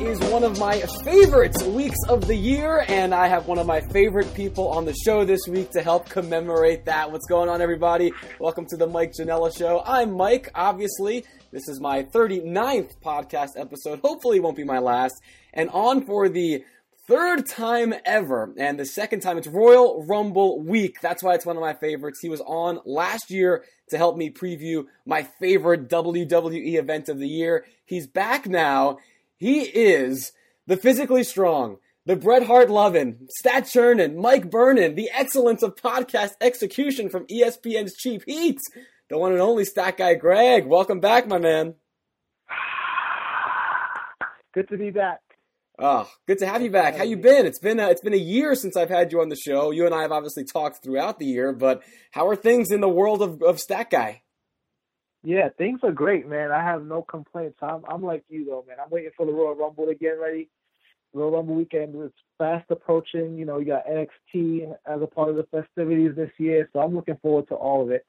is one of my favorite weeks of the year, and I have one of my favorite people on the show this week to help commemorate that. What's going on, everybody? Welcome to the Mike Janella Show. I'm Mike, obviously. This is my 39th podcast episode. Hopefully, it won't be my last. And on for the third time ever, and the second time it's Royal Rumble week. That's why it's one of my favorites. He was on last year to help me preview my favorite WWE event of the year. He's back now. He is the physically strong, the Bret Hart loving, stat churning, Mike Burnin, the excellence of podcast execution from ESPN's Cheap Heat, the one and only stat guy Greg. Welcome back, my man. Good to be back. Oh, good to have you back. How you been? It's been a, it's been a year since I've had you on the show. You and I have obviously talked throughout the year, but how are things in the world of, of Stat Guy? Yeah, things are great, man. I have no complaints. I'm I'm like you though, man. I'm waiting for the Royal Rumble to get ready. Royal Rumble weekend is fast approaching. You know, you got NXT as a part of the festivities this year, so I'm looking forward to all of it.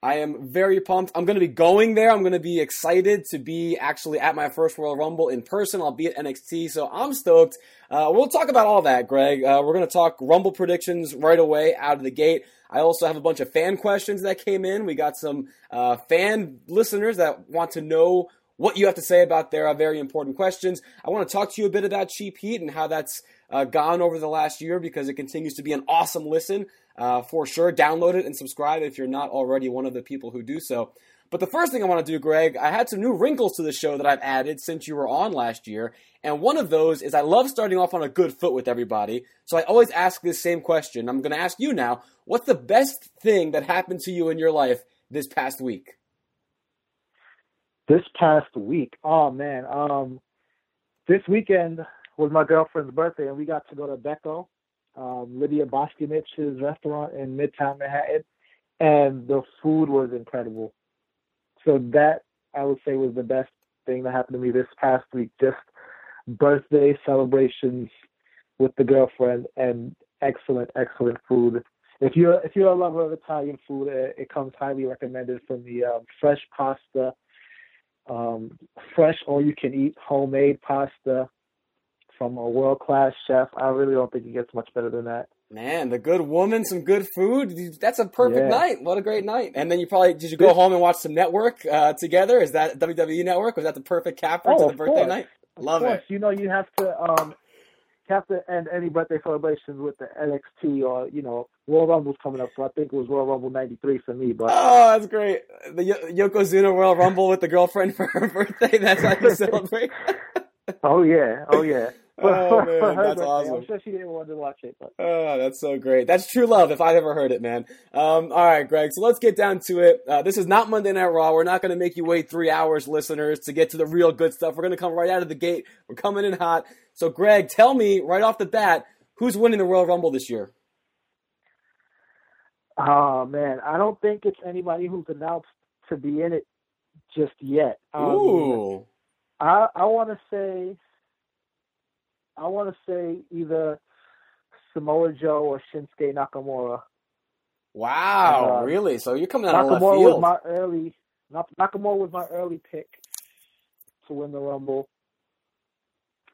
I am very pumped. I'm going to be going there. I'm going to be excited to be actually at my first Royal Rumble in person. I'll be at NXT, so I'm stoked. Uh, we'll talk about all that, Greg. Uh, we're going to talk Rumble predictions right away out of the gate. I also have a bunch of fan questions that came in. We got some uh, fan listeners that want to know what you have to say about their uh, very important questions. I want to talk to you a bit about Cheap Heat and how that's uh, gone over the last year because it continues to be an awesome listen. Uh, for sure, download it and subscribe if you're not already one of the people who do so. But the first thing I want to do, Greg, I had some new wrinkles to the show that I've added since you were on last year. And one of those is I love starting off on a good foot with everybody. So I always ask this same question. I'm going to ask you now what's the best thing that happened to you in your life this past week? This past week, oh man, um, this weekend was my girlfriend's birthday, and we got to go to Becco, um, Lidia Bastianich's restaurant in Midtown Manhattan, and the food was incredible. So that I would say was the best thing that happened to me this past week. Just birthday celebrations with the girlfriend and excellent, excellent food. If you're if you're a lover of Italian food, it, it comes highly recommended from the um, fresh pasta, um, fresh or you can eat homemade pasta from a world class chef. I really don't think it gets much better than that. Man, the good woman, some good food. That's a perfect Yeah. night. What a great night. And then you probably did you go home and watch some network uh, together? Is that WWE network? Was that the perfect capper Oh, to the birthday course. night? Of Love course, it. you know you have to um have to end any birthday celebrations with the NXT or you know Royal Rumble's coming up, so I think it was Royal Rumble '93 for me. But Oh, that's great. The Yo- Yokozuna Royal Rumble with the girlfriend for her birthday. That's how you celebrate. oh yeah, oh yeah. Oh, man, that's awesome. I'm sure she didn't want to watch it, but Oh, that's so great. That's true love if I've ever heard it, man. Um, all right, Greg. So let's get down to it. Uh, this is not Monday Night Raw. We're not going to make you wait three hours, listeners, to get to the real good stuff. We're going to come right out of the gate. We're coming in hot. So, Greg, tell me right off the bat who's winning the Royal Rumble this year. oh man, I don't think it's anybody who's announced to be in it just yet. Um, Ooh, I I want to say I want to say either Samoa Joe or Shinsuke Nakamura. wow, uh, really? So you're coming out of Nakamura was my early Nakamura was my early pick to win the Rumble.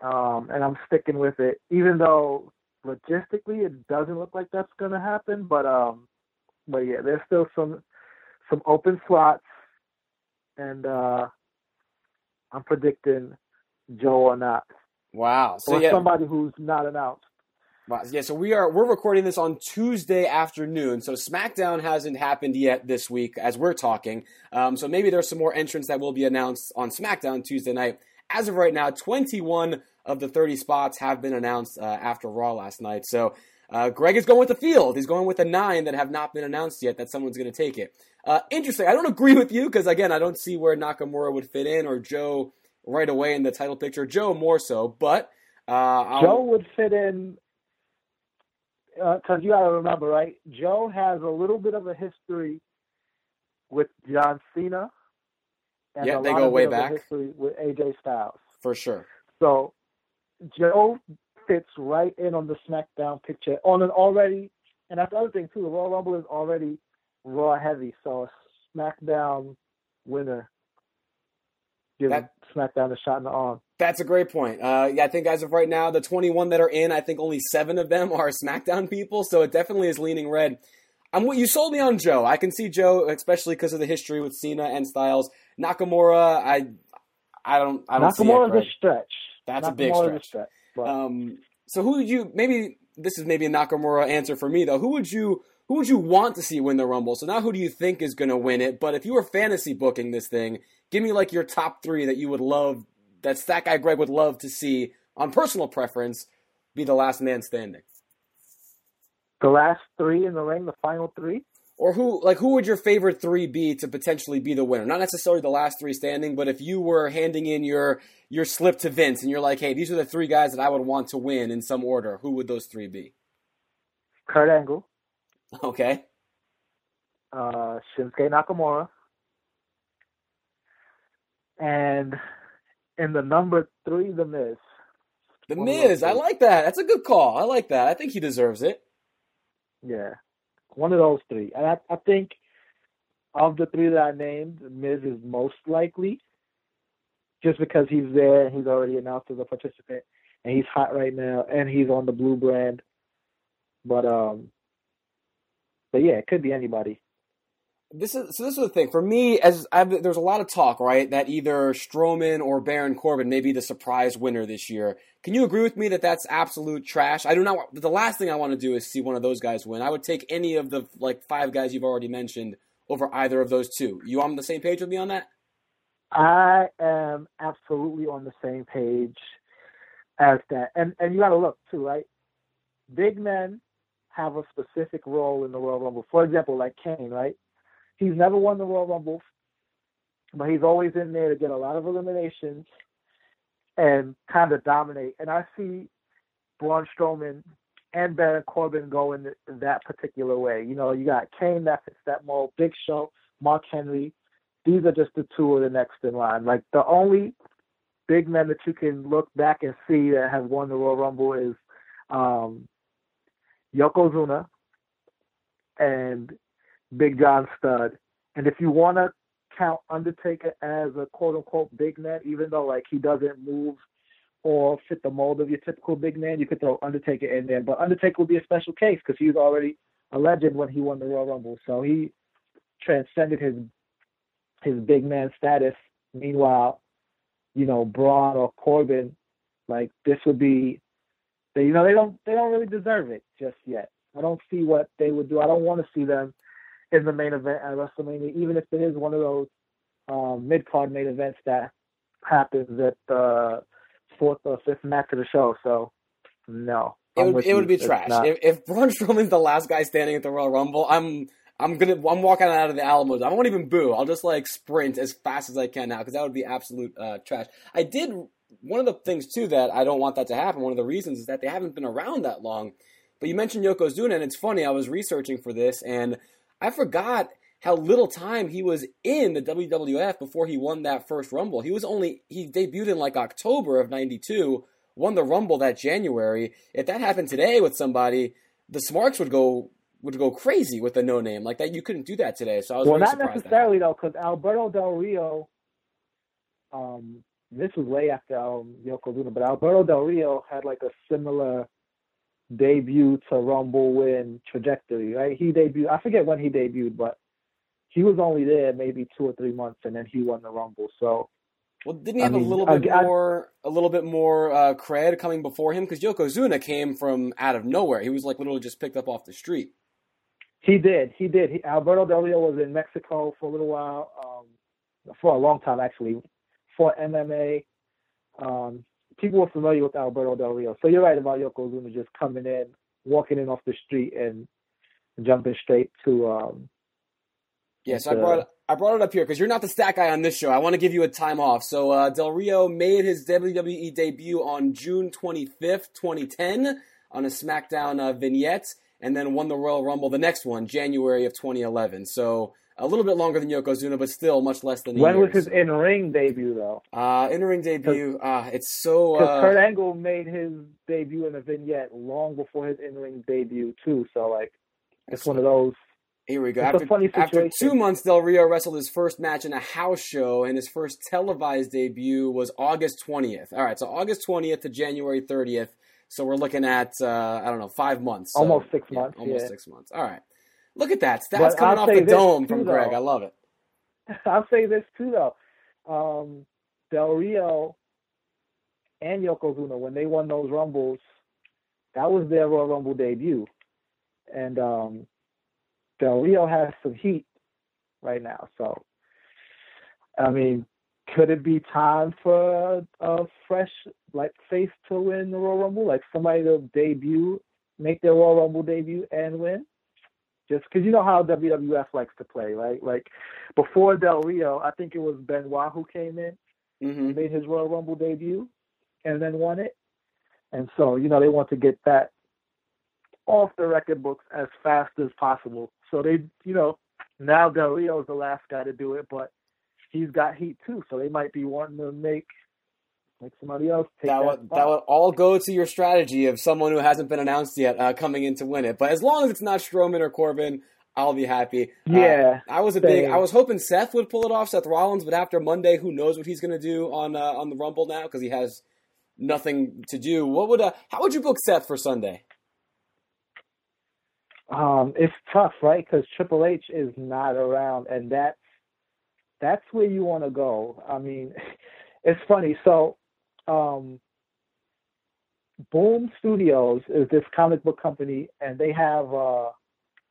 Um, and I'm sticking with it, even though logistically it doesn't look like that's gonna happen. But um, but yeah, there's still some some open slots, and uh, I'm predicting Joe or not, Wow. So or yeah, somebody who's not announced. Wow. Yeah, so we are we're recording this on Tuesday afternoon. So SmackDown hasn't happened yet this week as we're talking. Um, so maybe there's some more entrants that will be announced on SmackDown Tuesday night. As of right now, 21 of the 30 spots have been announced uh, after Raw last night. So uh, Greg is going with the field. He's going with the nine that have not been announced yet. That someone's going to take it. Uh, interesting. I don't agree with you because again, I don't see where Nakamura would fit in or Joe right away in the title picture. Joe more so, but uh, Joe would fit in because you got to remember, right? Joe has a little bit of a history with John Cena. And Yeah, a they go way bit of a back. History with AJ Styles. for sure. So Joe fits right in on the SmackDown picture on an already, and that's the other thing too. The Royal Rumble is already Raw heavy, so a SmackDown winner gives That- SmackDown a shot in the arm. That's a great point. Uh, yeah, I think as of right now, the 21 that are in, I think only seven of them are SmackDown people, so it definitely is leaning red. I'm what you sold me on Joe. I can see Joe, especially because of the history with Cena and Styles. Nakamura, I, I don't, I don't Nakamura's see it, a stretch. That's Nakamura's a big stretch. A stretch um, so who would you maybe this is maybe a Nakamura answer for me though. Who would you who would you want to see win the Rumble? So now who do you think is going to win it? But if you were fantasy booking this thing, give me like your top three that you would love, that Stat Guy Greg would love to see on personal preference be the last man standing. The last three in the ring, the final three? Or who, like, who would your favorite three be to potentially be the winner? Not necessarily the last three standing, but if you were handing in your your slip to Vince and you're like, hey, these are the three guys that I would want to win in some order, who would those three be? Kurt Angle. Okay. Uh, Shinsuke Nakamura. And in the number three, The Miz. The Miz, I like that. That's a good call. I like that. I think he deserves it. Yeah, one of those three. And I, I think of the three that I named, Miz is most likely, just because he's there, he's already announced as a participant, and he's hot right now, and he's on the blue brand. But um, but yeah, it could be anybody. This is so. This is the thing for me. As I've, there's a lot of talk, right, that either Strowman or Baron Corbin may be the surprise winner this year. Can you agree with me that that's absolute trash? I do not. The last thing I want to do is see one of those guys win. I would take any of the like five guys you've already mentioned over either of those two. You on the same page with me on that? I am absolutely on the same page as that, and and you got to look too, right? Big men have a specific role in the Royal Rumble. For example, like Kane, right? He's never won the Royal Rumble, but he's always in there to get a lot of eliminations and kind of dominate. And I see Braun Strowman and Baron Corbin going that particular way. You know, you got Kane that fits that mold, Big Show, Mark Henry. These are just the two of the next in line. Like the only big men that you can look back and see that have won the Royal Rumble is um, Yokozuna and Big John Studd. And if you want to count Undertaker as a quote unquote big man, even though like he doesn't move or fit the mold of your typical big man, you could throw Undertaker in there. But Undertaker will be a special case because he was already a legend when he won the Royal Rumble. So he transcended his his big man status. Meanwhile, you know, Braun or Corbin, like this would be they, you know, they don't they don't really deserve it just yet. I don't see what they would do. I don't want to see them in the main event at WrestleMania, even if it is one of those um, mid card main events that happens at the fourth or fifth match of the show. So no. It would, it would be trash. If, if Braun Strowman's the last guy standing at the Royal Rumble, I'm I'm gonna I'm walking out of the Alamo. I won't even boo. I'll just like sprint as fast as I can now because that would be absolute uh, trash. I did one of the things too that I don't want that to happen. One of the reasons is that they haven't been around that long. But you mentioned Yokozuna, and it's funny. I was researching for this, and I forgot how little time he was in the WWF before he won that first Rumble. He was only he debuted in like October of '92, won the Rumble that January. If that happened today with somebody, the Smarks would go would go crazy with a no name like that. You couldn't do that today. So I was well, not necessarily though, because Alberto Del Rio, um, this was way after um, Yokozuna, but Alberto Del Rio had like a similar debut to Rumble win trajectory, right? He debuted, I forget when he debuted, but he was only there maybe two or three months, and then he won the Rumble. So, well, didn't he have I mean, a little bit I, more, a little bit more uh, cred coming before him? Because Yokozuna came from out of nowhere. He was like literally just picked up off the street. He did. He did. He, Alberto Del Rio was in Mexico for a little while, um, for a long time actually for MMA. Um, people were familiar with Alberto Del Rio. So you're right about Yokozuna just coming in, walking in off the street, and jumping straight to. Um, yes, I brought I brought it up here because you're not the stat guy on this show. I want to give you a time off. So uh, Del Rio made his WWE debut on June 25th, 2010, on a SmackDown uh, vignette, and then won the Royal Rumble the next one, January of 2011. So a little bit longer than Yokozuna, but still much less than. When was his in ring debut though? Uh, in ring debut. Uh, it's so. Because uh, Kurt Angle made his debut in a vignette long before his in ring debut too. So like, it's one of those. Here we go. After, after two months, Del Rio wrestled his first match in a house show, and his first televised debut was August 20th. All right, so August 20th to January 30th. So we're looking at uh, I don't know five months. So, Almost six yeah, months, Almost yeah. six months. All right. Look at that. Stats But coming I'll off the dome from Greg. though. I love it. I'll say this too, though. Um, Del Rio and Yokozuna, when they won those Rumbles, that was their Royal Rumble debut. And um, Del Rio has some heat right now. So, I mean, could it be time for a, a fresh, like, face to win the Royal Rumble? Like, somebody to debut, make their Royal Rumble debut and win? Just because you know how WWF likes to play, right? Like, before Del Rio, I think it was Benoit who came in, hmm made his Royal Rumble debut, and then won it. And so, you know, they want to get that off the record books as fast as possible. So they, you know, now Del Rio is the last guy to do it, but he's got heat too. So they might be wanting to make make somebody else take That would that would all go to your strategy of someone who hasn't been announced yet uh, coming in to win it. But as long as it's not Strowman or Corbin, I'll be happy. Uh, Yeah, I was a big. I was hoping Seth would pull it off, Seth Rollins, but after Monday, who knows what he's going to do on uh, on the Rumble now because he has nothing to do. What would uh, how would you book Seth for Sunday? um, it's tough, right? Because Triple H is not around, and that's that's where you want to go. I mean, it's funny. So, um, Boom Studios is this comic book company, and they have uh,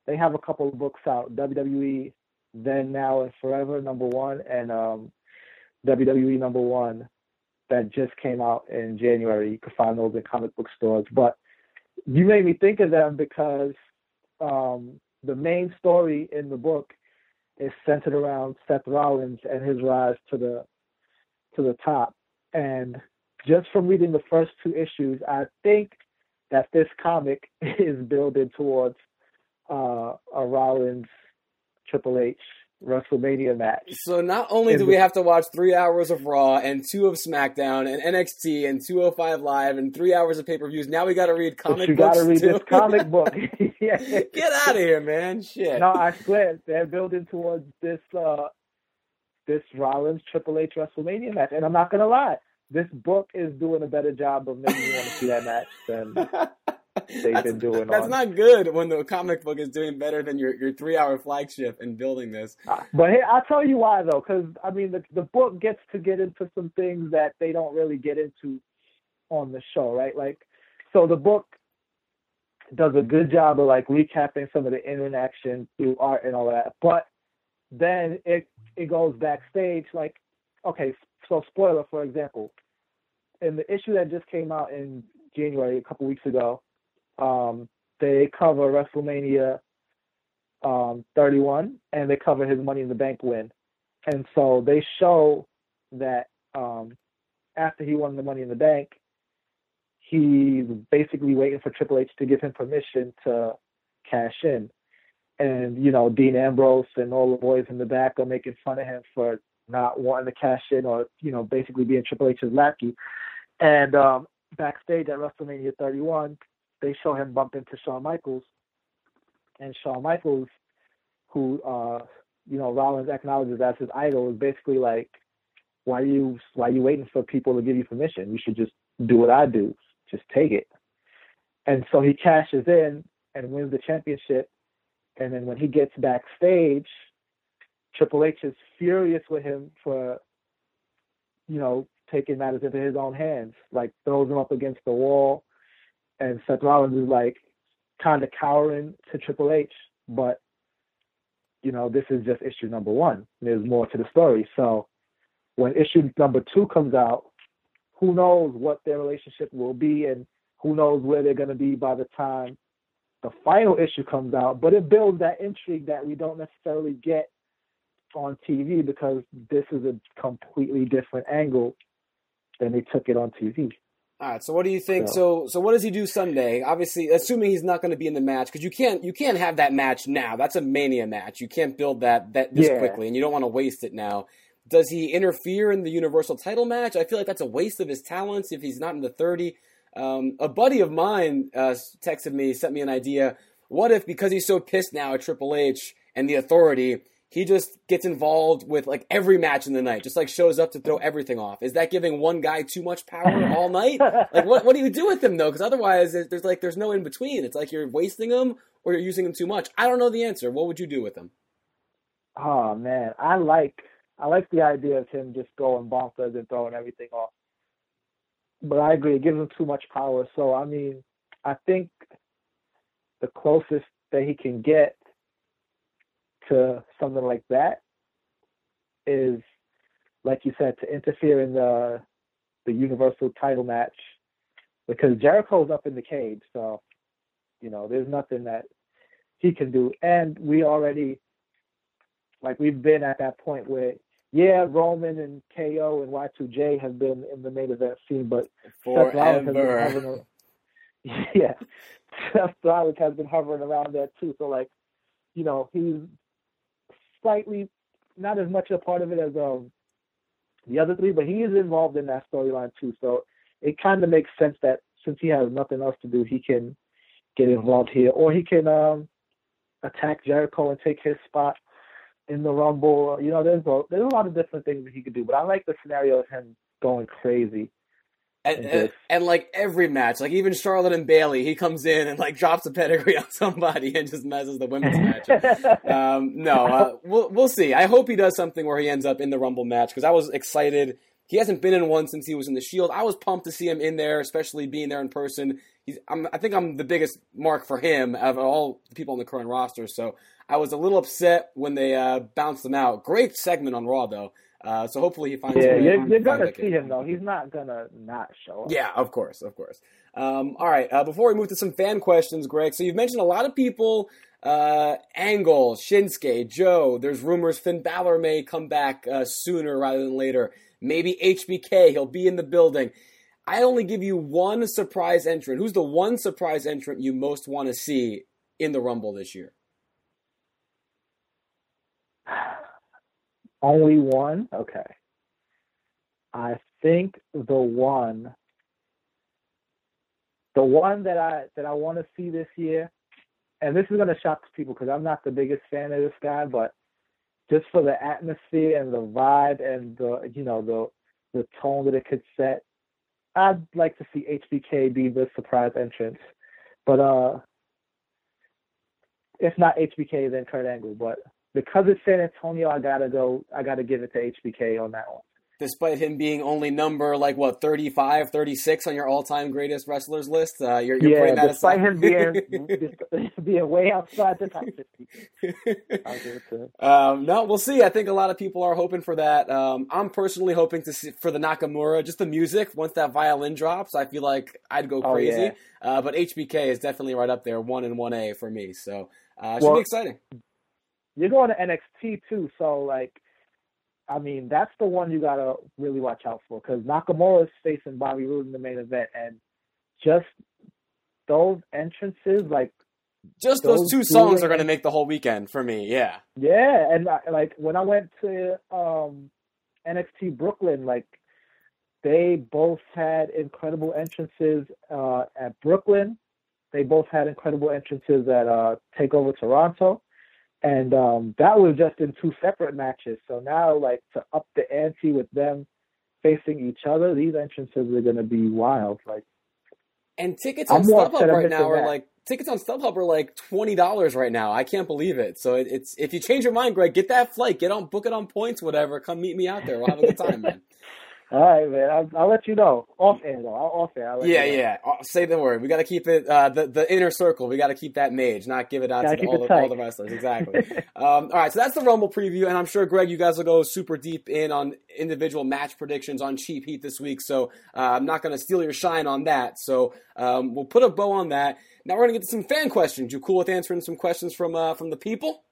they have a couple of books out: WWE, Then, Now, and Forever, number one, and um, WWE number one that just came out in January. You can find those in comic book stores. But you made me think of them because um, the main story in the book is centered around Seth Rollins and his rise to the to the top. And just from reading the first two issues, I think that this comic is building towards uh, a Rollins Triple H WrestleMania match. So not only do we have to watch three hours of Raw and two of SmackDown and NXT and 205 Live and three hours of pay per views, now we got to read comic you books gotta read too. this comic book. yeah. Get out of here, man! Shit. No, I swear they're building towards this uh this Rollins Triple H WrestleMania match. And I'm not gonna lie, this book is doing a better job of making you want to see that match than they've that's, been doing that's on. not good when the comic book is doing better than your, your three hour flagship and building this. Uh, but here, I'll tell you why though, because I mean the the book gets to get into some things that they don't really get into on the show, right? Like, so the book does a good job of like recapping some of the interaction through art and all that, but then it it goes backstage. Like, okay, so spoiler for example, in the issue that just came out in January a couple weeks ago, um, they cover WrestleMania um, 31, and they cover his Money in the Bank win. And so they show that um, after he won the Money in the Bank, he's basically waiting for Triple H to give him permission to cash in. And, you know, Dean Ambrose and all the boys in the back are making fun of him for not wanting to cash in or, you know, basically being Triple H's lackey. And um, backstage at WrestleMania 31, they show him bump into Shawn Michaels. And Shawn Michaels, who uh, you know Rollins acknowledges as his idol, is basically like, why are you why are you waiting for people to give you permission? You should just do what I do, just take it. And so he cashes in and wins the championship. And then when he gets backstage, Triple H is furious with him for, you know, taking matters into his own hands, like throws him up against the wall. And Seth Rollins is like kind of cowering to Triple H, but you know, this is just issue number one. There's more to the story. So when issue number two comes out, who knows what their relationship will be and who knows where they're going to be by the time the final issue comes out. But it builds that intrigue that we don't necessarily get on TV because this is a completely different angle than they took it on TV. All right. So what do you think? So- So so what does he do Sunday? Obviously, assuming he's not going to be in the match because you can't you can't have that match now. That's a mania match. You can't build that that this Yeah. quickly, and you don't want to waste it now. Does he interfere in the Universal Title match? I feel like that's a waste of his talents if he's not in the thirty. Um, a buddy of mine uh, texted me, sent me an idea. What if because he's so pissed now at Triple H and the authority, he just gets involved with like every match in the night, just like shows up to throw everything off. Is that giving one guy too much power all night? Like, what what do you do with him though? Because otherwise, there's like there's no in between. It's like you're wasting him or you're using him too much. I don't know the answer. What would you do with him? Oh man, I like I like the idea of him just going bonkers and throwing everything off. But I agree, it gives him too much power. So I mean, I think the closest that he can get to something like that is, like you said, to interfere in the the universal title match because Jericho's up in the cage, so you know there's nothing that he can do, and we already like we've been at that point where yeah, Roman and KO and Y2J have been in the main event scene, but. Seth Rollins has been hovering. Yeah, Seth Rollins has been hovering around there too. So like, you know, he's slightly not as much a part of it as um the other three, but he is involved in that storyline too. So it kind of makes sense that since he has nothing else to do, he can get involved here, or he can um attack Jericho and take his spot in the Rumble. You know, there's a, there's a lot of different things that he could do, but I like the scenario of him going crazy. And, and, and, like every match, like even Charlotte and Bayley, he comes in and like drops a pedigree on somebody and just messes the women's match. um, no, uh, we'll we'll see. I hope he does something where he ends up in the Rumble match because I was excited. He hasn't been in one since he was in the Shield. I was pumped to see him in there, especially being there in person. He's, I'm, I think I'm the biggest mark for him of all the people on the current roster. So I was a little upset when they uh, bounced him out. Great segment on Raw though. Uh, so hopefully he finds. Yeah, you're, you're gonna see him though. He's not gonna not show up. Yeah, of course, of course. Um, all right. Uh, before we move to some fan questions, Greg. So you've mentioned a lot of people. Uh, Angle, Shinsuke, Joe. There's rumors Finn Balor may come back uh, sooner rather than later. Maybe HBK. He'll be in the building. I only give you one surprise entrant. Who's the one surprise entrant you most want to see in the Rumble this year? Only one? Okay. I think the one the one that I that I want to see this year, and this is gonna shock people because I'm not the biggest fan of this guy, but just for the atmosphere and the vibe and the you know the the tone that it could set, I'd like to see HBK be the surprise entrance. But uh if not HBK then Kurt Angle. But because it's San Antonio, I gotta go. I gotta give it to HBK on that one. Despite him being only number like what 35, 36 on your all-time greatest wrestlers list, uh, you're, you're yeah, putting that despite aside. him being being way outside the top fifty. I'll give it to him. Um, no, we'll see. I think a lot of people are hoping for that. Um, I'm personally hoping to see for the Nakamura, just the music. Once that violin drops, I feel like I'd go Oh, crazy. yeah. uh, but HBK is definitely right up there, one and one A for me. So uh, should Well- be exciting. You're going to NXT too, so like, I mean, that's the one you gotta really watch out for because Nakamura is facing Bobby Roode in the main event, and just those entrances, like Just those those two songs are going to make the whole weekend for me. Yeah. Yeah, and I, like when I went to um NXT Brooklyn, like they both had incredible entrances uh at Brooklyn. They both had incredible entrances at uh Takeover Toronto. And um that was just in two separate matches. So now like to up the ante with them facing each other, these entrances are gonna be wild. Like And tickets on StubHub right now are that. like tickets on StubHub are like twenty dollars right now. I can't believe it. So it, it's if you change your mind, Greg, get that flight, get on, book it on points, whatever. Come meet me out there. We'll have a good time, man. all right, man, I'll, I'll let you know. Off air though. I'll off air. I'll Yeah, you know. yeah. Uh, Say the word. We got to keep it uh, the the inner circle. We got to keep that mage, not give it out Gotta to keep all the, all the wrestlers. Exactly. um, all right, so that's the Rumble preview, and I'm sure Greg, you guys will go super deep in on individual match predictions on Cheap Heat this week. So uh, I'm not going to steal your shine on that. So um, we'll put a bow on that. Now we're going to get to some fan questions. You cool with answering some questions from uh, from the people?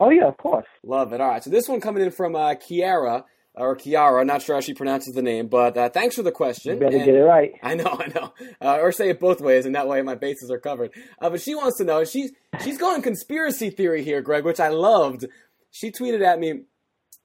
Oh yeah, of course. Love it. All right. So this one coming in from uh, Kiara or Kiara. Not sure how she pronounces the name, but uh, thanks for the You question. better And- get it right. I know, I know. Uh, or say it both ways, and that way my bases are covered. Uh, but she wants to know. She's she's going conspiracy theory here, Greg, which I loved. She tweeted at me,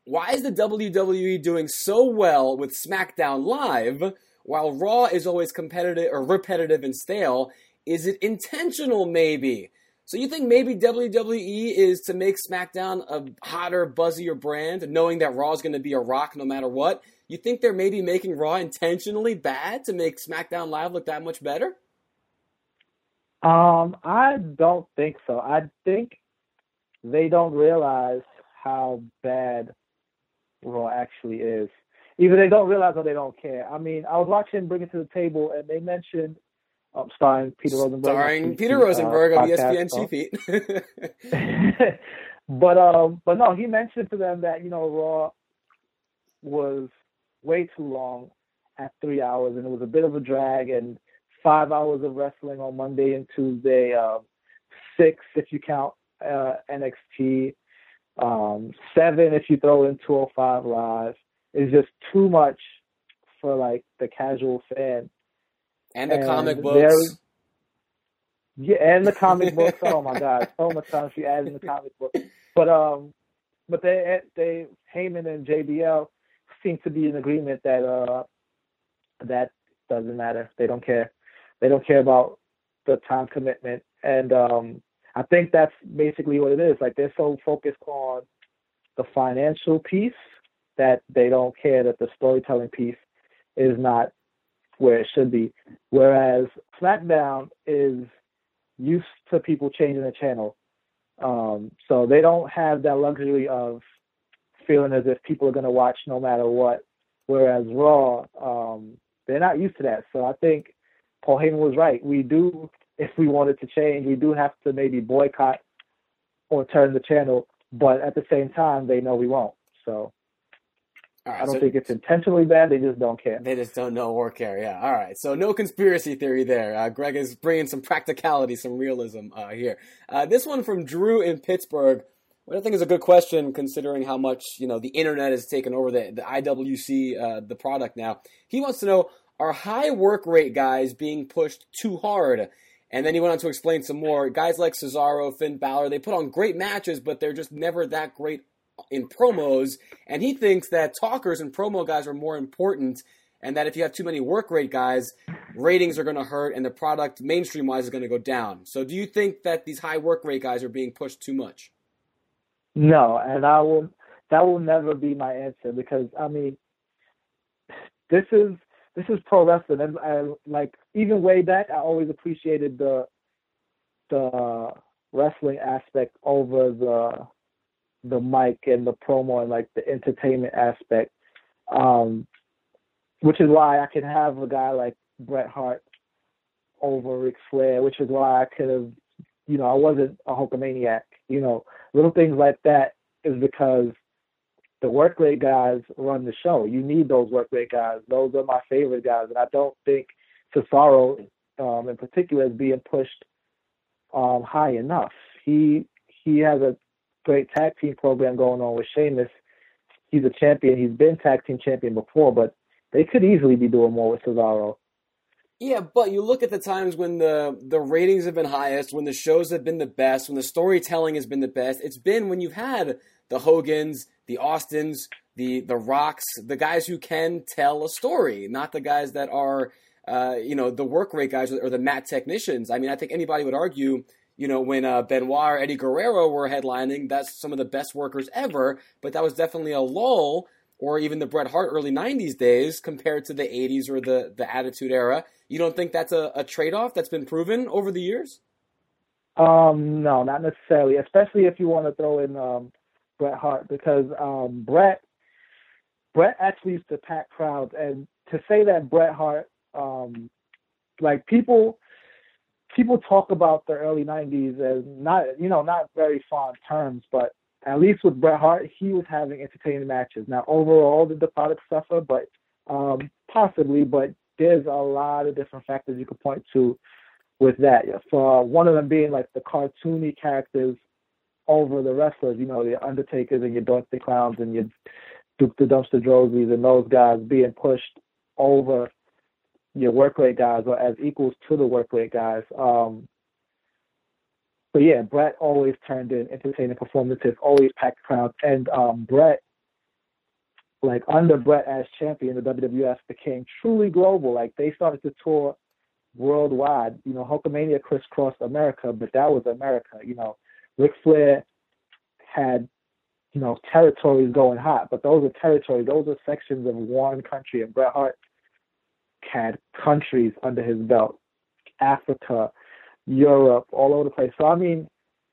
"Why is the WWE doing so well with SmackDown Live while Raw is always competitive or repetitive and stale? Is it intentional, maybe?" So you think maybe WWE is to make SmackDown a hotter, buzzier brand, knowing that Raw is going to be a rock no matter what? You think they're maybe making Raw intentionally bad to make SmackDown Live look that much better? Um, I don't think so. I think they don't realize how bad Raw actually is. Either they don't realize or they don't care. I mean, I was watching Bring It to the Table, and they mentioned um, starring Peter Rosenberg. Starring Peter Rosenberg uh, on ESPN Cheap Heat. but um, but no, he mentioned to them that you know Raw was way too long at three hours, and it was a bit of a drag, and five hours of wrestling on Monday and Tuesday, uh, six if you count uh, NXT, um, seven if you throw in 205 Live. Is just too much for like the casual fan. And the and comic books. Yeah, and the comic books. Oh my God, so much time she added in the comic book. But um, but they they Heyman and JBL seem to be in agreement that uh that doesn't matter. They don't care. They don't care about the time commitment, and um, I think that's basically what it is. Like they're so focused on the financial piece that they don't care that the storytelling piece is not where it should be. Whereas SmackDown is used to people changing the channel. Um, so they don't have that luxury of feeling as if people are going to watch no matter what. Whereas Raw, um, they're not used to that. So I think Paul Heyman was right. We do, if we wanted to change, we do have to maybe boycott or turn the channel. But at the same time, they know we won't. So I don't so think it's intentionally bad. They just don't care. They just don't know or care. Yeah. All right. So no conspiracy theory there. Uh, Greg is bringing some practicality, some realism uh, here. Uh, this one from Drew in Pittsburgh. What I think is a good question, considering how much you know the internet has taken over the the IWC uh, the product now. He wants to know: Are high work rate guys being pushed too hard? And then he went on to explain some more. Guys like Cesaro, Finn Balor, they put on great matches, but they're just never that great in promos, and he thinks that talkers and promo guys are more important, and that if you have too many work rate guys, ratings are going to hurt, and the product mainstream wise is going to go down. So, do you think that these high work rate guys are being pushed too much? No, and I will. That will never be my answer because I mean, this is this is pro wrestling, and I, like even way back, I always appreciated the the wrestling aspect over the the mic and the promo and like the entertainment aspect. Um, which is why I can have a guy like Bret Hart over Ric Flair, which is why I could have, you know, I wasn't a Hulkamaniac. You know, little things like that is because the work rate guys run the show. You need those work rate guys. Those are my favorite guys, and I don't think Cesaro, um, in particular, is being pushed um, high enough. He he has a great tag team program going on with Sheamus. He's a champion. He's been tag team champion before, but they could easily be doing more with Cesaro. Yeah, but you look at the times when the the ratings have been highest, when the shows have been the best, when the storytelling has been the best. It's been when you've had the Hogans, the Austins, the the Rocks, the guys who can tell a story, not the guys that are, uh, you know, the work rate guys or the mat technicians. I mean, I think anybody would argue you know, when uh, Benoit or Eddie Guerrero were headlining, that's some of the best workers ever. But that was definitely a lull, or even the Bret Hart early '90s days compared to the '80s or the the Attitude Era. You don't think that's a, a trade off that's been proven over the years? Um, no, not necessarily. Especially if you want to throw in um, Bret Hart, because um, Bret Bret actually used to pack crowds, and to say that Bret Hart, um, like people people talk about the early '90s as not, you know, not very fond terms, but at least with Bret Hart, he was having entertaining matches. Now, overall, did the product suffer? But um, possibly, but there's a lot of different factors you could point to with that. For uh, one of them being like the cartoony characters over the wrestlers, you know, the Undertakers and your Doink the Clowns and your Duke the Dumpster Droeses and those guys being pushed over your work rate guys or as equals to the work rate guys. Um, but yeah, Bret always turned in entertaining performances, always packed crowds, and um, Bret, like under Bret as champion, the WWF became truly global. Like they started to tour worldwide. You know, Hulkamania crisscrossed America, but that was America. You know, Ric Flair had, you know, territories going hot, but those are territories. Those are sections of one country. And Bret Hart had countries under his belt, Africa, Europe, all over the place. So I mean,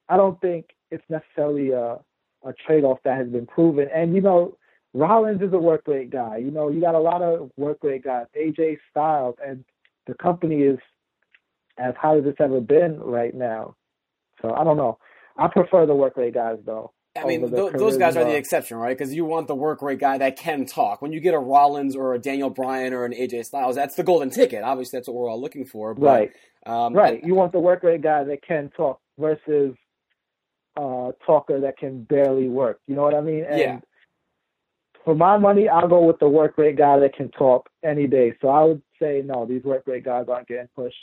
I don't think it's necessarily a a trade off that has been proven. And you know, Rollins is a work rate guy. You know, you got a lot of work rate guys, AJ Styles, and the company is as high as it's ever been right now. So I don't know. I prefer the work rate guys though. I mean, th- those guys are the exception, right? Because you want the work rate guy that can talk. When you get a Rollins or a Daniel Bryan or an AJ Styles, that's the golden ticket. Obviously, that's what we're all looking for. But, right. Um, right. And, you want the work rate guy that can talk versus uh talker that can barely work. You know what I mean? And yeah. For my money, I'll go with the work rate guy that can talk any day. So I would say no, these work rate guys aren't getting pushed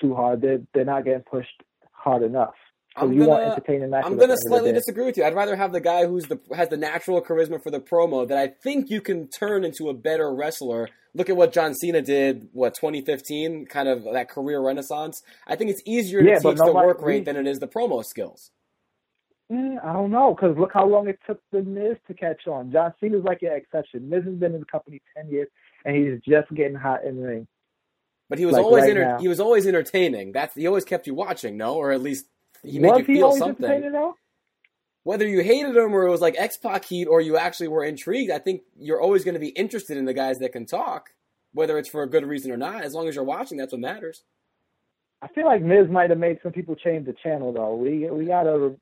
too hard. They're they're not getting pushed hard enough. So I'm you gonna, want entertaining matches. I'm gonna slightly disagree with you. I'd rather have the guy who's the has the natural charisma for the promo that I think you can turn into a better wrestler. Look at what John Cena did, what 2015, kind of that career renaissance. I think it's easier yeah, to teach the work rate than it is the promo skills. Mm, I don't know, because look how long it took the Miz to catch on. John Cena's like an exception. Miz has been in the company ten years, and he's just getting hot in the ring. But he was like always right now. he was always entertaining. That's he always kept you watching, no, or at least he made was you feel something. Whether you hated him or it was like X Pac heat, or you actually were intrigued, I think you're always going to be interested in the guys that can talk, whether it's for a good reason or not. As long as you're watching, that's what matters. I feel like Miz might have made some people change the channel though. We we gotta.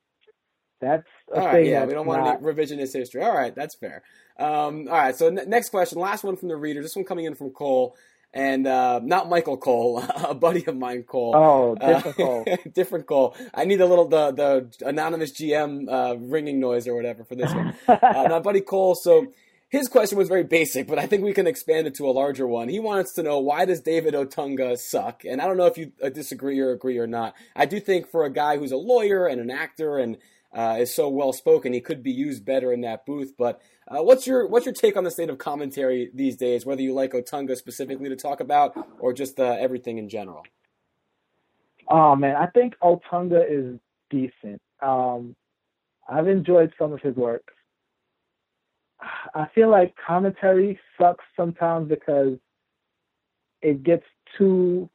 That's a All right, yeah, we don't not, want any revisionist history. All right, that's fair. Um, all right, so n- next question, last one from the reader. This one coming in from Cole, and uh, not Michael Cole, a buddy of mine, Cole. Oh, Uh, different Cole. different Cole. I need a little the the anonymous GM uh, ringing noise or whatever for this one. uh, my buddy Cole. So his question was very basic, but I think we can expand it to a larger one. He wants to know why does David Otunga suck? And I don't know if you uh, disagree or agree or not. I do think for a guy who's a lawyer and an actor and uh, is so well spoken, he could be used better in that booth. But uh, what's your what's your take on the state of commentary these days? Whether you like Otunga specifically to talk about or just uh, everything in general. Oh man, I think Otunga is decent. Um, I've enjoyed some of his work. I feel like commentary sucks sometimes because it gets too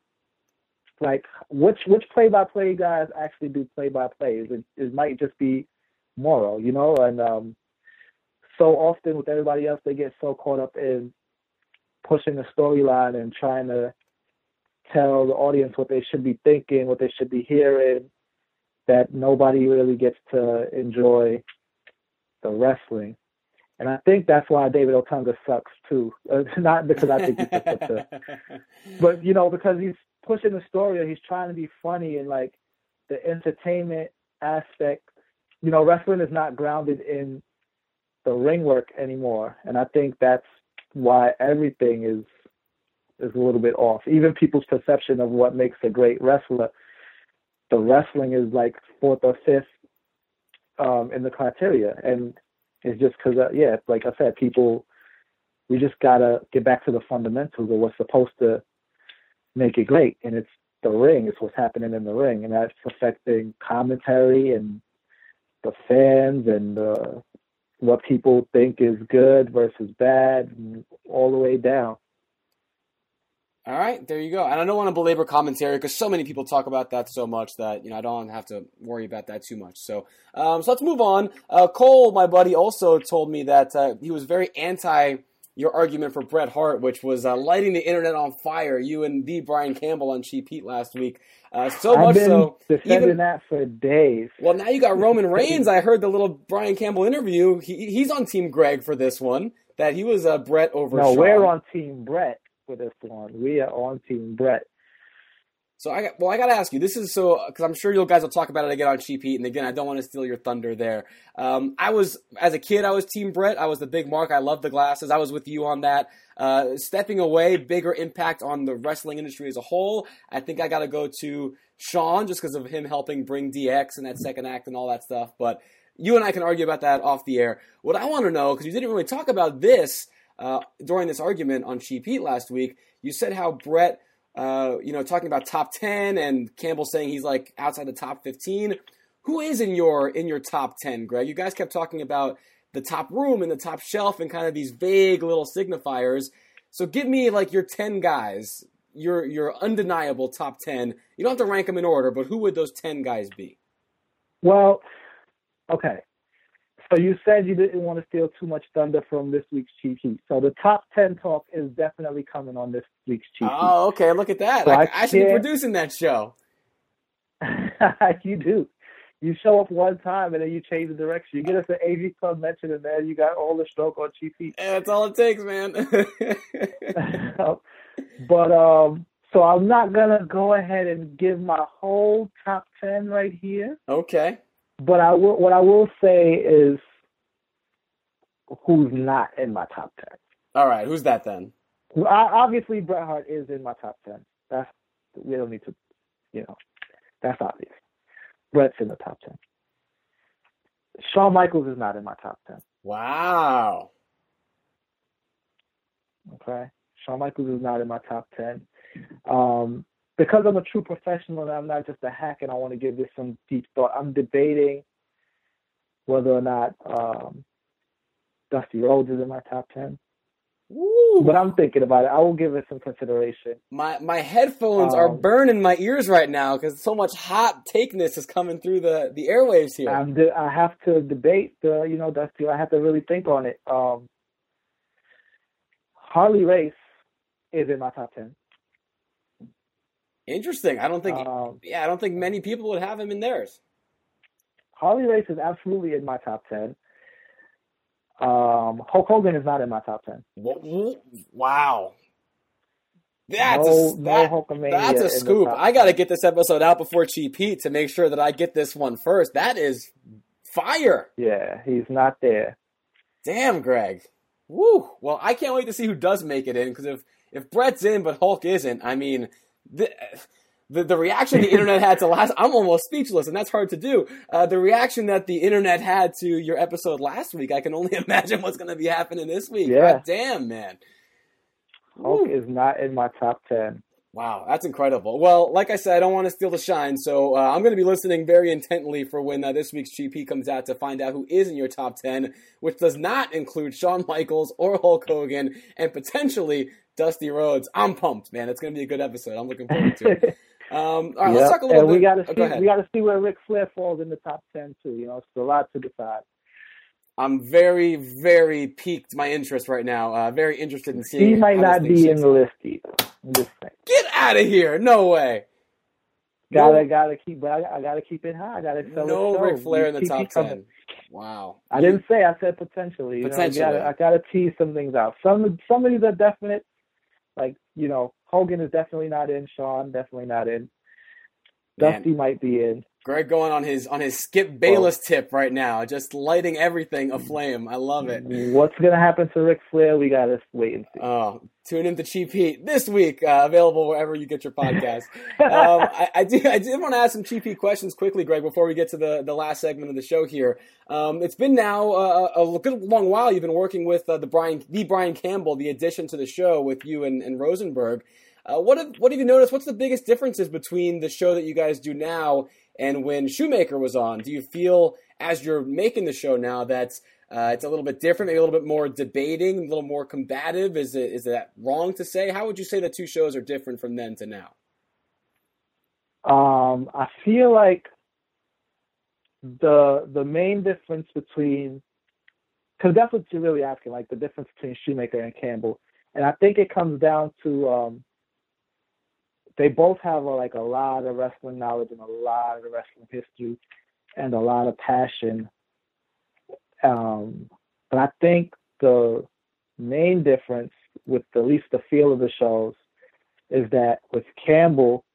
like which which play by play guys actually do play by plays. It it might just be Mauro, you know, and um so often with everybody else they get so caught up in pushing the storyline and trying to tell the audience what they should be thinking, what they should be hearing, that nobody really gets to enjoy the wrestling. And I think that's why David Otunga sucks too. Uh, not because I think he's such a, but you know, because he's pushing the story or he's trying to be funny and like the entertainment aspect. You know, wrestling is not grounded in the ring work anymore, and I think that's why everything is is a little bit off. Even people's perception of what makes a great wrestler, the wrestling is like fourth or fifth um, in the criteria, and it's just because, uh, yeah, like I said, people, we just gotta get back to the fundamentals of what's supposed to make it great, and it's the ring. It's what's happening in the ring, and that's affecting commentary and the fans and uh, what people think is good versus bad, all the way down. All right, there you go. And I don't want to belabor commentary because so many people talk about that so much that you know I don't have to worry about that too much. So, um, so let's move on. Uh, Cole, my buddy, also told me that uh, he was very anti your argument for Bret Hart, which was uh, lighting the internet on fire. You and the Brian Campbell on Cheap Heat last week. Uh, so I've much so, defending even that for days. well, now you got Roman Reigns. I heard the little Brian Campbell interview. He, he's on Team Greg for this one. That he was uh, Bret over. No, Shawn. we're on Team Bret for this one. We are on Team Bret. So I got, well, I got to ask you. This is so because I'm sure you guys will talk about it again on Cheap Heat, and again, I don't want to steal your thunder there. Um, I was as a kid, I was Team Bret. I was the big Mark. I loved the glasses. I was with you on that. Uh, stepping away, bigger impact on the wrestling industry as a whole. I think I got to go to Shawn just because of him helping bring DX and that second act and all that stuff. But you and I can argue about that off the air. What I want to know because you didn't really talk about this uh, during this argument on Cheap Heat last week. You said how Bret uh, you know, talking about top ten, and Campbell saying he's like outside the top fifteen. Who is in your in your top ten, Greg? You guys kept talking about the top room and the top shelf and kind of these vague little signifiers. So give me like your ten guys, your your undeniable top ten. You don't have to rank them in order, but who would those ten guys be? Well, okay. So you said you didn't want to steal too much thunder from this week's Cheap Heat. So the top ten talk is definitely coming on this week's Cheap Heat. Oh, okay. Look at that. So I, I, I should be producing that show. you do. You show up one time and then you change the direction. You get us an AV Club mention and then you got all the stroke on Cheap Heat. That's all it takes, man. but um, so I'm not gonna go ahead and give my whole top ten right here. Okay. But I will. What I will say is who's not in my top ten. All right, who's that then? I, obviously, Bret Hart is in my top ten. That's we don't need to, you know, that's obvious. Bret's in the top ten. Shawn Michaels is not in my top ten. Wow. Okay, Shawn Michaels is not in my top ten. Um, because I'm a true professional and I'm not just a hack and I want to give this some deep thought, I'm debating whether or not um, Dusty Rhodes is in my top 10. Ooh. But I'm thinking about it. I will give it some consideration. My my headphones um, are burning my ears right now because so much hot takeness is coming through the, the airwaves here. I'm de- I have to debate the you know Dusty. I have to really think on it. Um, Harley Race is in my top ten. Interesting. I don't think. Um, yeah, I don't think many people would have him in theirs. Harley Race is absolutely in my top ten. Um, Hulk Hogan is not in my top ten. Wow. That's no, a, that, no that's a scoop. I got to get this episode out before Cheap Heat to make sure that I get this one first. That is fire. Yeah, he's not there. Damn, Greg. Woo. Well, I can't wait to see who does make it in because if if Bret's in but Hulk isn't, I mean, the, the, the reaction the internet had to last, I'm almost speechless, and that's hard to do. Uh, the reaction that the internet had to your episode last week, I can only imagine what's going to be happening this week. Yeah. God damn, man. Hulk is not in my top 10. Wow, that's incredible. Well, like I said, I don't want to steal the shine, so uh, I'm going to be listening very intently for when uh, this week's GP comes out to find out who is in your top 10, which does not include Shawn Michaels or Hulk Hogan, and potentially Dusty Rhodes. I'm pumped, man. It's going to be a good episode. I'm looking forward to it. Um, all right, yep. let's talk a little and bit. We gotta oh, see, go we got to see where Ric Flair falls in the top 10, too. You know, it's a lot to decide. I'm very, very piqued my interest right now. Uh, very interested in seeing. He might not be in the list either. Get out of here! No way. Gotta no. gotta keep, but I, I, gotta keep it high. I gotta sell no Ric Flair in the top ten. Wow. I didn't say. I said potentially. Potentially. Know, gotta, I gotta tease some things out. Some some of these are definite. Like you know, Hogan is definitely not in. Shawn definitely not in. Man. Dusty might be in. Greg going on his on his Skip Bayless tip right now, just lighting everything aflame. I love it. What's gonna happen to Ric Flair? We gotta wait and see. Oh, tune in to Cheap Heat this week, uh, available wherever you get your podcast. um, I, I, do I did want to ask some Cheap Heat questions quickly, Greg, before we get to the the last segment of the show here. Um, it's been now uh, a good long while. You've been working with uh, the Brian the Brian Campbell, the addition to the show with you and, and Rosenberg. Uh, what have what have you noticed? What's the biggest differences between the show that you guys do now and when Shoemaker was on? Do you feel as you're making the show now that uh, it's a little bit different, maybe a little bit more debating, a little more combative? Is it is that wrong to say? How would you say the two shows are different from then to now? Um, I feel like the the main difference between because that's what you're really asking, like the difference between Shoemaker and Campbell, and I think it comes down to um, they both have a, like a lot of wrestling knowledge and a lot of wrestling history and a lot of passion. Um, but I think the main difference with at least the feel of the shows is that with Campbell,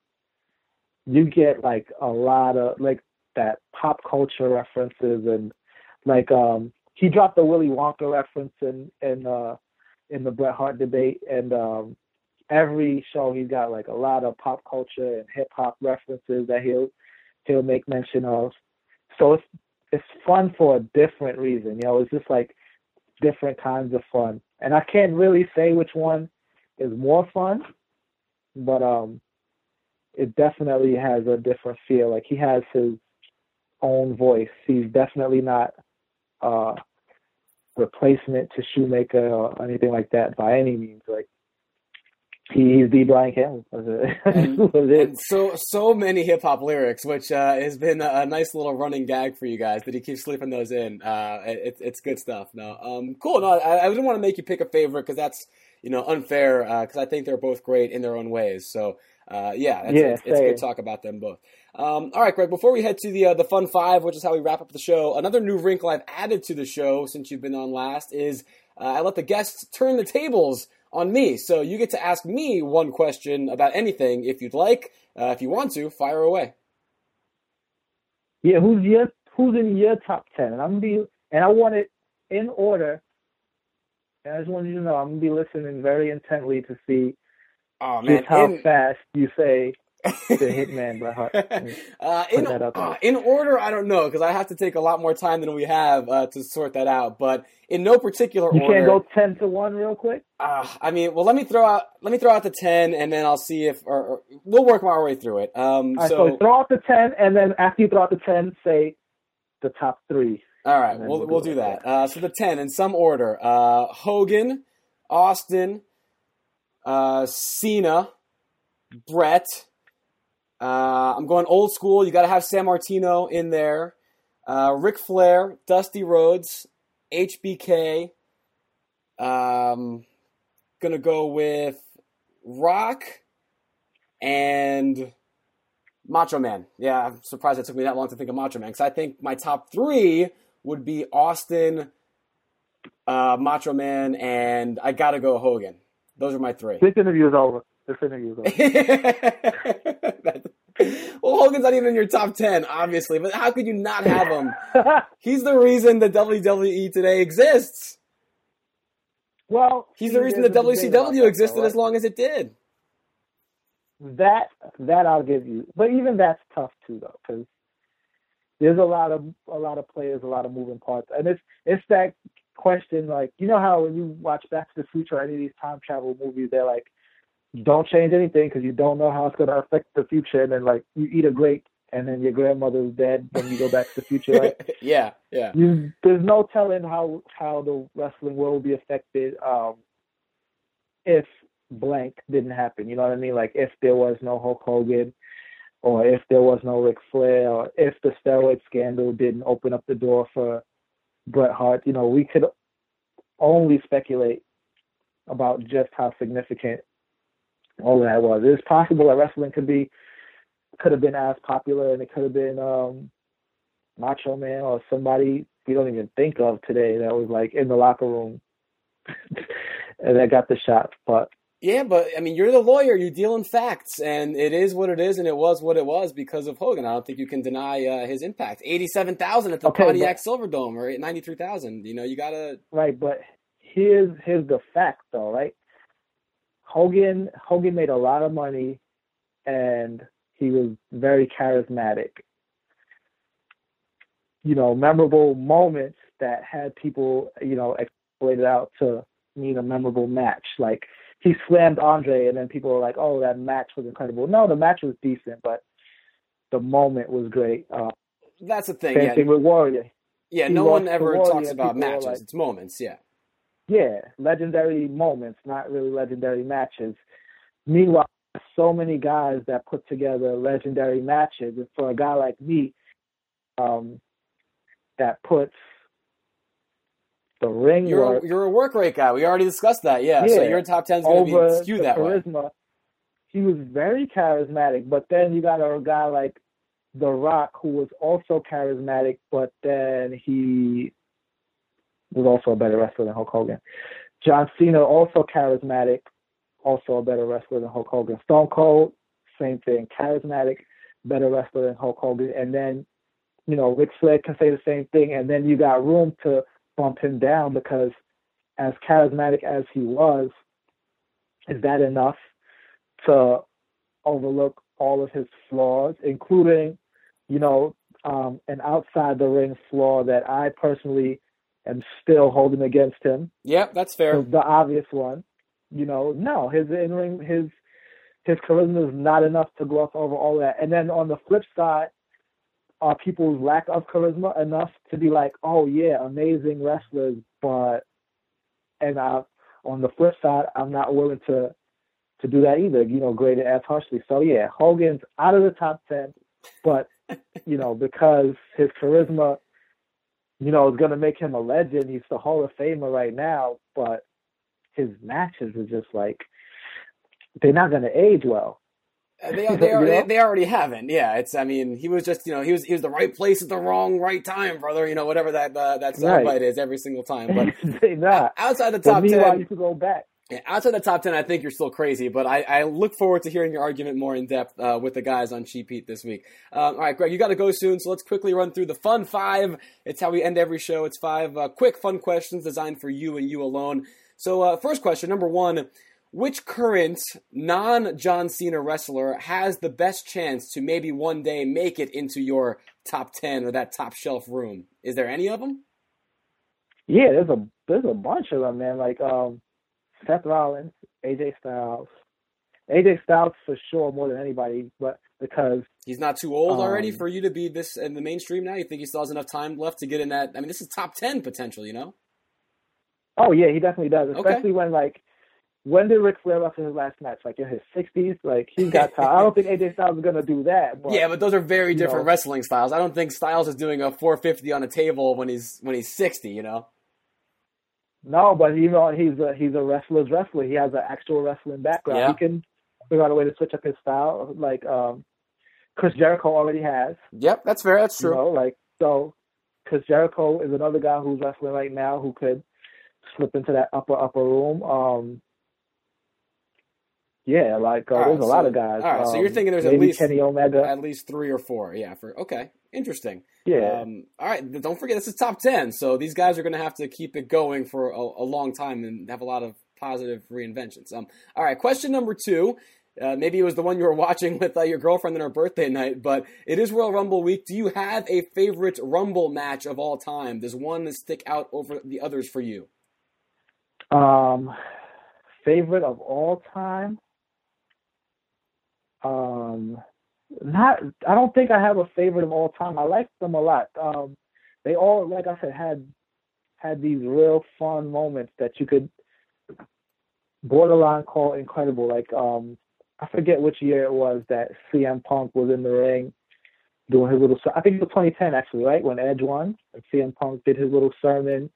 you get like a lot of like that pop culture references and like um he dropped the Willy Wonka reference in in uh in the Bret Hart debate and um every show he's got like a lot of pop culture and hip hop references that he'll he'll make mention of. So it's it's fun for a different reason. You know, it's just like different kinds of fun. And I can't really say which one is more fun but um, it definitely has a different feel. Like he has his own voice. He's definitely not uh replacement to Shoemaker or anything like that by any means. Like he's the Brian Campbell. and, so so many hip hop lyrics, which uh, has been a, a, nice little running gag for you guys that he keeps slipping those in. Uh, it, it's good stuff. No, um, cool. No, I, I didn't want to make you pick a favorite because that's you know unfair because uh, I think they're both great in their own ways. So uh, yeah, yeah, it's, it's good talk about them both. Um, all right, Greg. Before we head to the uh, the fun five, which is how we wrap up the show, another new wrinkle I've added to the show since you've been on last is uh, I let the guests turn the tables on me. So you get to ask me one question about anything if you'd like. Uh, if you want to, fire away. Yeah, who's your who's in your top ten? And I'm gonna be and I want it in order. And I just want you to know I'm gonna be listening very intently to see oh, man. just how in, fast you say the Hitman Bret Hart. uh, in, uh, in order, I don't know because I have to take a lot more time than we have uh, to sort that out. But in no particular you order. You can't go ten to one real quick. Uh, I mean, well, let me throw out let me throw out the ten, and then I'll see if or, or we'll work our way through it. Um, right, so, so throw out the ten, and then after you throw out the ten, say the top three. All right, we'll we'll, we'll do that. Uh, so the ten in some order: uh, Hogan, Austin, uh, Cena, Bret. Uh, I'm going old school. You got to have Sammartino in there. Uh, Ric Flair, Dusty Rhodes, HBK. Um, gonna go with Rock and Macho Man. Yeah, I'm surprised it took me that long to think of Macho Man because I think my top three would be Austin, uh, Macho Man, and I gotta go Hogan. Those are my three. This interview is over. Interview is well, Hogan's not even in your top ten, obviously, but how could you not have him? He's the reason the WWE today exists. Well, he's the reason the WCW existed though, as long as it did. That that I'll give you, but even that's tough too, though, because there's a lot of a lot of players, a lot of moving parts, and it's it's that question like you know how when you watch Back to the Future or any of these time travel movies, they're like, don't change anything because you don't know how it's going to affect the future, and then like you eat a grape and then your grandmother's dead when you go back to the future, right? yeah, yeah. You, there's no telling how how the wrestling world will be affected um, if blank didn't happen. You know what I mean? Like if there was no Hulk Hogan, or if there was no Ric Flair, or if the steroid scandal didn't open up the door for Bret Hart. You know, we could only speculate about just how significant all that was. It's possible that wrestling could be could have been as popular and it could have been um Macho Man or somebody we don't even think of today that was like in the locker room and that got the shot. But yeah, but I mean, you're the lawyer. You deal in facts, and it is what it is, and it was what it was because of Hogan. I don't think you can deny uh, his impact. Eighty-seven thousand at the okay, Pontiac but, Silverdome, or ninety-three thousand. You know, you gotta right. But here's here's the fact, though, right? Hogan Hogan made a lot of money, and he was very charismatic. You know, memorable moments that had people, you know, extrapolated out to mean a memorable match. Like he slammed Andre, and then people were like, "Oh, that match was incredible." No, the match was decent, but the moment was great. Uh, That's the thing. Same yeah. thing with Warrior. Yeah, he no one ever talks about matches. Like, it's moments. Yeah. Yeah, legendary moments, not really legendary matches. Meanwhile, so many guys that put together legendary matches. And for a guy like me, um, that puts the ring you're work. A, you're a work rate guy. We already discussed that. Yeah. yeah so your top ten is going to be skewed that charisma. way. He was very charismatic, but then you got a guy like The Rock who was also charismatic, but then he was also a better wrestler than Hulk Hogan. John Cena also charismatic, also a better wrestler than Hulk Hogan. Stone Cold, same thing, charismatic, better wrestler than Hulk Hogan. And then, you know, Ric Flair can say the same thing, and then you got room to bump him down because as charismatic as he was, is that enough to overlook all of his flaws, including, you know, um, an outside the ring flaw that I personally am still holding against him. Yeah, that's fair. The obvious one you know, no, his in ring, his his charisma is not enough to gloss over all that. And then on the flip side, are people's lack of charisma enough to be like, oh yeah, amazing wrestlers, but and I, on the flip side, I'm not willing to to do that either. You know, graded as harshly. So yeah, Hogan's out of the top ten, but you know because his charisma, you know, is going to make him a legend. He's the Hall of Famer right now, but his matches are just like they're not going to age well. Uh, they they, are, they, they already haven't. Yeah, it's. I mean, he was just you know he was he was the right place at the wrong right time, brother. You know whatever that uh, that soundbite right. is every single time. But not. outside the top ten, you could go back. Yeah, outside the top ten, I think you're still crazy. But I, I look forward to hearing your argument more in depth uh, with the guys on Cheap Heat this week. Um, all right, Greg, you got to go soon, so let's quickly run through the fun five. It's how we end every show. It's five uh, quick fun questions designed for you and you alone. So, uh, first question, number one. Which current non John Cena wrestler has the best chance to maybe one day make it into your top 10 or that top shelf room? Is there any of them? Yeah, there's a there's a bunch of them, man. Like um, Seth Rollins, AJ Styles, AJ Styles for sure more than anybody, but because he's not too old um, already for you to be this in the mainstream now. You think he still has enough time left to get in that? I mean, this is top ten potential, you know. Oh yeah, he definitely does, especially okay. when like when did Ric Flair wrestle his last match? Like in his sixties? Like he's got time. I don't think AJ Styles is gonna do that. But, yeah, but those are very different know. wrestling styles. I don't think Styles is doing a 450 on a table when he's when he's 60. You know. No, but you know he's a he's a wrestler's wrestler. He has an actual wrestling background. Yeah. He can figure out a way to switch up his style, like um, Chris Jericho already has. Yep, that's fair. That's true. You know, like so, Chris Jericho is another guy who's wrestling right now who could slip into that upper upper room. Um, yeah, like uh, right, there's a so, lot of guys. All right, um, so you're um, thinking there's at least Kenny Omega, at least three or four. Yeah, for okay, interesting. Yeah. Um, all right, don't forget this is top ten, so these guys are going to have to keep it going for a, a, long time and have a lot of positive reinventions. Um, all right, question number two. Uh, maybe it was the one you were watching with uh, your girlfriend on her birthday night, but it is Royal Rumble week. Do you have a favorite Rumble match of all time? Does one stick out over the others for you? Um, favorite of all time? Um, not. I don't think I have a favorite of all time. I like them a lot. Um, they all, like I said, had had these real fun moments that you could borderline call incredible. Like um, I forget which year it was that CM Punk was in the ring doing his little. I think it was 2010 actually, right when Edge won and CM Punk did his little sermon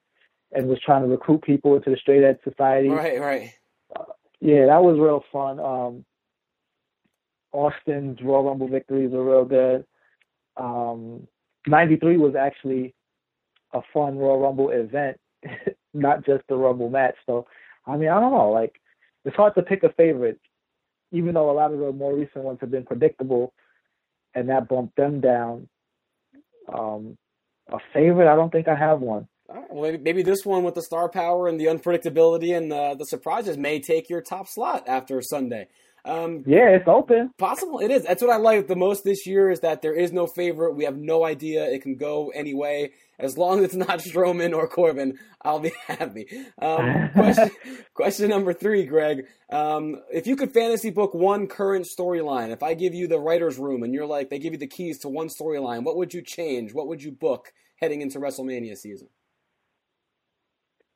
and was trying to recruit people into the straight edge society. Right, right. Uh, yeah, that was real fun. Um, Austin's Royal Rumble victories were real good. Um, 93 was actually a fun Royal Rumble event, not just the Rumble match. So, I mean, I don't know. Like, it's hard to pick a favorite, even though a lot of the more recent ones have been predictable, and that bumped them down. Um, a favorite? I don't think I have one. Well, maybe this one with the star power and the unpredictability and the, the surprises may take your top slot after Sunday. Um, yeah, it's open. Possible. It is. That's what I like the most this year is that there is no favorite. We have no idea. It can go any way. As long as it's not Strowman or Corbin, I'll be happy. Um, question, question, number three, Greg. Um, if you could fantasy book one current storyline, if I give you the writer's room and you're like, they give you the keys to one storyline, what would you change? What would you book heading into WrestleMania season?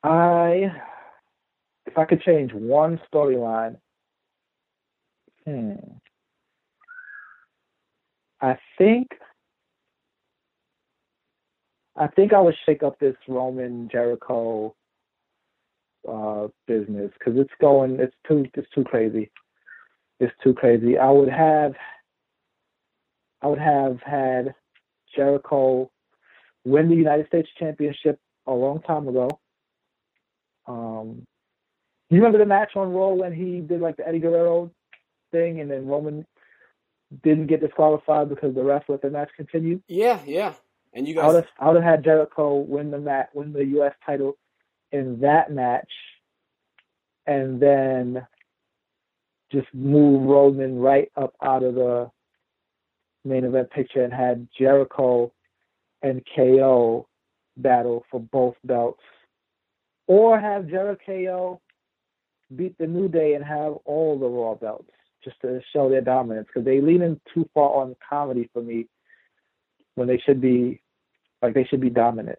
I, if I could change one storyline, Hmm. I think I think I would shake up this Roman Jericho uh, business because it's going it's too it's too crazy. It's too crazy. I would have I would have had Jericho win the United States Championship a long time ago. Um, you remember the match on Raw when he did like the Eddie Guerrero thing, and then Roman didn't get disqualified because the ref let the match continue. Yeah, yeah. And you guys, I would have, I would have had Jericho win the match, win the U.S. title in that match, and then just move Roman right up out of the main event picture and had Jericho and KO battle for both belts, or have Jericho beat the New Day and have all the Raw belts just to show their dominance because they lean in too far on comedy for me when they should be like they should be dominant.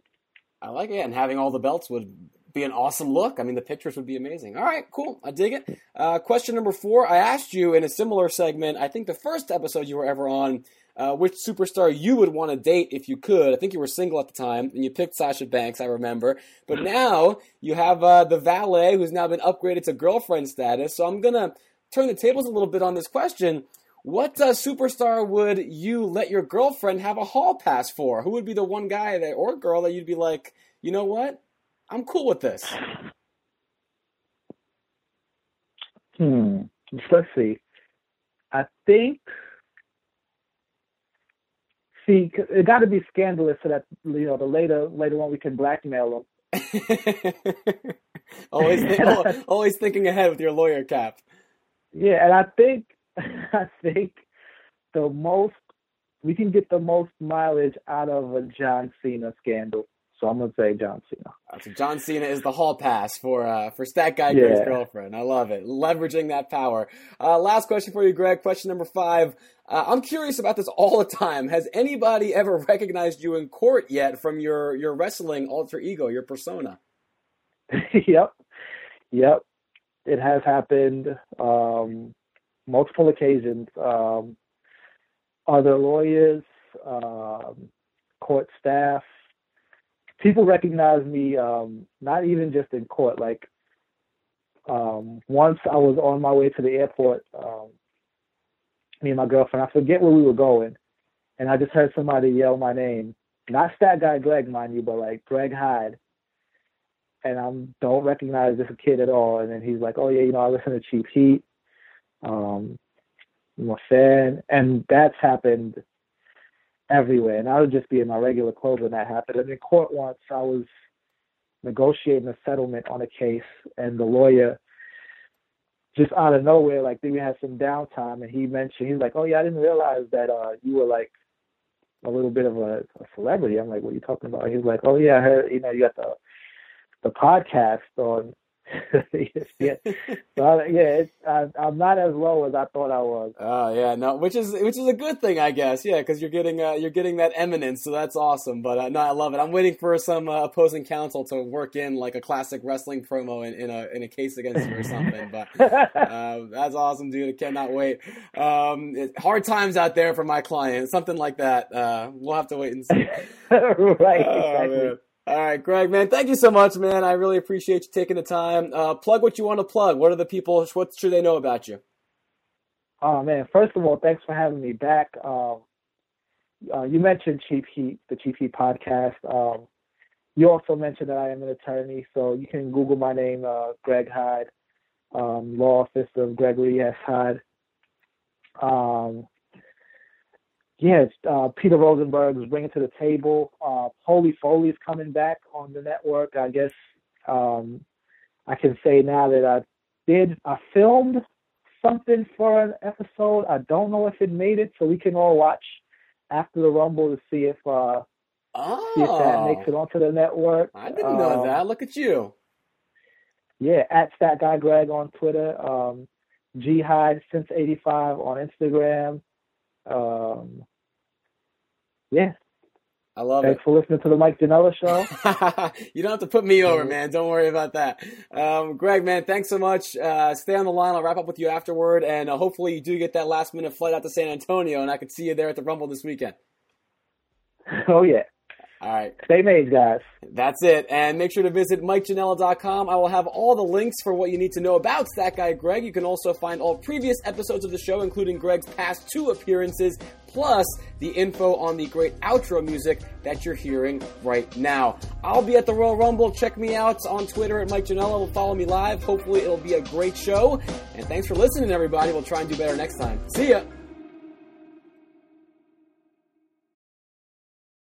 I like it, and having all the belts would be an awesome look. I mean, the pictures would be amazing. All right, cool. I dig it. Uh, question number four. I asked you in a similar segment. I think the first episode you were ever on. Uh, which superstar you would want to date if you could? I think you were single at the time, and you picked Sasha Banks. I remember. But now you have uh, the valet, who's now been upgraded to girlfriend status. So I'm gonna turn the tables a little bit on this question. What uh, superstar would you let your girlfriend have a hall pass for? Who would be the one guy that or girl that you'd be like, you know what? I'm cool with this. Hmm. Let's see. I think. See, it got to be scandalous so that you know the later later on we can blackmail them. always, th- always thinking ahead with your lawyer cap. Yeah, and I think I think the most we can get the most mileage out of a John Cena scandal. So I'm gonna say John Cena. So John Cena is the hall pass for uh, for Stat Guy yeah. Greg's girlfriend. I love it, leveraging that power. Uh, last question for you, Greg. Question number five. Uh, I'm curious about this all the time. Has anybody ever recognized you in court yet from your your wrestling alter ego, your persona? yep, yep. It has happened um, multiple occasions. Um, other lawyers, um, court staff people recognize me um, not even just in court. Like um, once I was on my way to the airport, um, me and my girlfriend. I forget where we were going, and I just heard somebody yell my name. Not Stat Guy Greg, mind you, but like Greg Hyde. And I don't recognize this kid at all. And then he's like, "Oh yeah, you know, I listen to Cheap Heat. Um, I'm a fan." And that's happened everywhere. And I would just be in my regular clothes when that happened. And in court once, I was negotiating a settlement on a case, and the lawyer just out of nowhere, like we had some downtime, and he mentioned he's like, "Oh yeah, I didn't realize that uh you were like a little bit of a, a celebrity." I'm like, "What are you talking about?" He's like, "Oh yeah, I heard you know you got the the podcast on yeah, so, yeah. I, am not as low as I thought I was. Oh yeah, no, which is which is a good thing, I guess. Yeah, because you're getting uh, you're getting that eminence, so that's awesome. But uh, no, I love it. I'm waiting for some uh, opposing counsel to work in like a classic wrestling promo in, in a in a case against you or something. But uh, that's awesome, dude. I cannot wait. Um, it, hard times out there for my client, something like that. Uh, we'll have to wait and see. right. Oh, exactly. Man. All right, Greg, man, thank you so much, man. I really appreciate you taking the time. Uh, plug what you want to plug. What are the people? What should they know about you? Oh man, first of all, thanks for having me back. Um, uh, you mentioned Cheap Heat, the Cheap Heat podcast. Um, you also mentioned that I am an attorney, so you can Google my name, uh, Greg Hyde, um, law office of Gregory S. Hyde. Yes, uh, Peter Rosenberg is bringing to the table. Uh, Holy Foley is coming back on the network. I guess um, I can say now that I did. I filmed something for an episode. I don't know if it made it, so we can all watch after the Rumble to see if uh, oh, see if that makes it onto the network. I didn't know um, that. Look at you. Yeah, at Stat Guy Greg on Twitter. Um, G Hyde since '85 on Instagram. Um, yeah. I love Thanks it. Thanks for listening to the Mike Janela show. you don't have to put me over, man. Don't worry about that. Um, Greg, man, thanks so much. Uh, stay on the line. I'll wrap up with you afterward, and uh, hopefully you do get that last minute flight out to San Antonio, and I could see you there at the Rumble this weekend. Oh yeah. All right. Stay made, guys. That's it. And make sure to visit MikeJanella.com. I will have all the links for what you need to know about Stat Guy Greg. You can also find all previous episodes of the show, including Greg's past two appearances, plus the info on the great outro music that you're hearing right now. I'll be at the Royal Rumble. Check me out on Twitter at Mike Janella. Follow me live. Hopefully, it'll be a great show. And thanks for listening, everybody. We'll try and do better next time. See ya.